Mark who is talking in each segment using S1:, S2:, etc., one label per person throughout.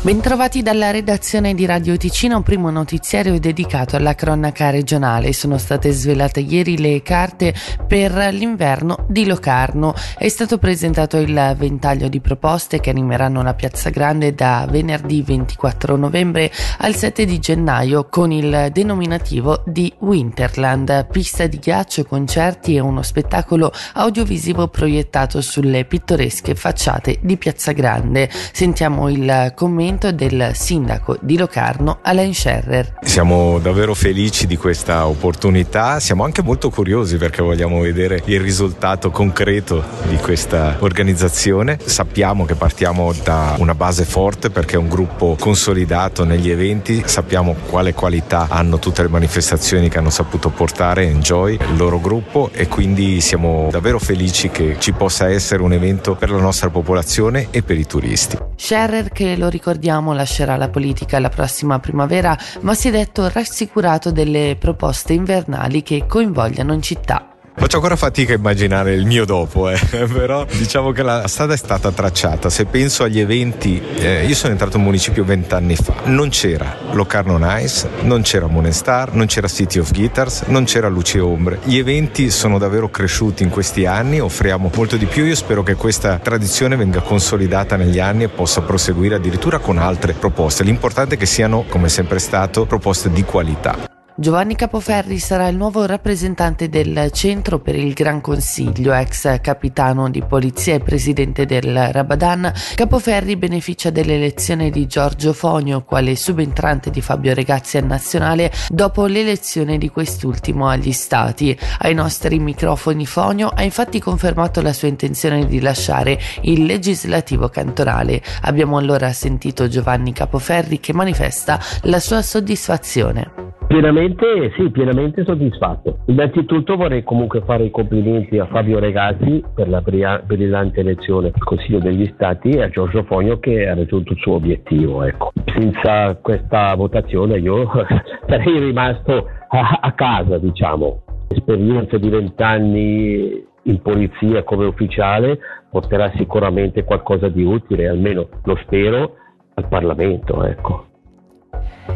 S1: Bentrovati dalla redazione di Radio Ticino, primo notiziario dedicato alla cronaca regionale. Sono state svelate ieri le carte per l'inverno di Locarno. È stato presentato il ventaglio di proposte che animeranno la Piazza Grande da venerdì 24 novembre al 7 di gennaio con il denominativo di Winterland, pista di ghiaccio, concerti e uno spettacolo audiovisivo proiettato sulle pittoresche facciate di Piazza Grande. Sentiamo il commento intervento del sindaco di Locarno, Alain Scherrer.
S2: Siamo davvero felici di questa opportunità, siamo anche molto curiosi perché vogliamo vedere il risultato concreto di questa organizzazione. Sappiamo che partiamo da una base forte perché è un gruppo consolidato negli eventi, sappiamo quale qualità hanno tutte le manifestazioni che hanno saputo portare Enjoy, il loro gruppo e quindi siamo davvero felici che ci possa essere un evento per la nostra popolazione e per i turisti.
S1: Scherrer che lo ricordiamo lascerà la politica la prossima primavera, ma si è detto rassicurato delle proposte invernali che coinvolgano in città.
S2: Faccio ancora fatica a immaginare il mio dopo, eh. però diciamo che la strada è stata tracciata. Se penso agli eventi, eh, io sono entrato in municipio vent'anni fa, non c'era Locarno Nice, non c'era Monestar, non c'era City of Guitars, non c'era Luce Ombre. Gli eventi sono davvero cresciuti in questi anni, offriamo molto di più. Io spero che questa tradizione venga consolidata negli anni e possa proseguire addirittura con altre proposte. L'importante è che siano, come sempre stato, proposte di qualità.
S1: Giovanni Capoferri sarà il nuovo rappresentante del Centro per il Gran Consiglio, ex capitano di polizia e presidente del Rabadan. Capoferri beneficia dell'elezione di Giorgio Fonio quale subentrante di Fabio Regazzi al Nazionale dopo l'elezione di quest'ultimo agli Stati. Ai nostri microfoni Fonio ha infatti confermato la sua intenzione di lasciare il legislativo cantonale. Abbiamo allora sentito Giovanni Capoferri che manifesta la sua soddisfazione.
S3: Pienamente, sì, pienamente soddisfatto. Innanzitutto vorrei comunque fare i complimenti a Fabio Regazzi per la brillante elezione al Consiglio degli Stati e a Giorgio Fogno che ha raggiunto il suo obiettivo. Ecco. Senza questa votazione io sarei rimasto a, a casa, diciamo. L'esperienza di vent'anni in polizia come ufficiale porterà sicuramente qualcosa di utile, almeno lo spero, al Parlamento. Ecco.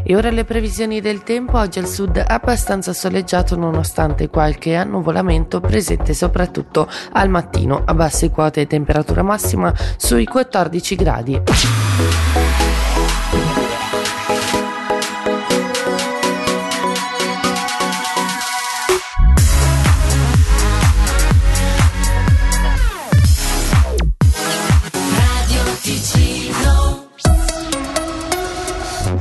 S1: E ora le previsioni del tempo, oggi al sud abbastanza soleggiato nonostante qualche annuvolamento presente soprattutto al mattino a basse quote temperatura massima sui 14 gradi.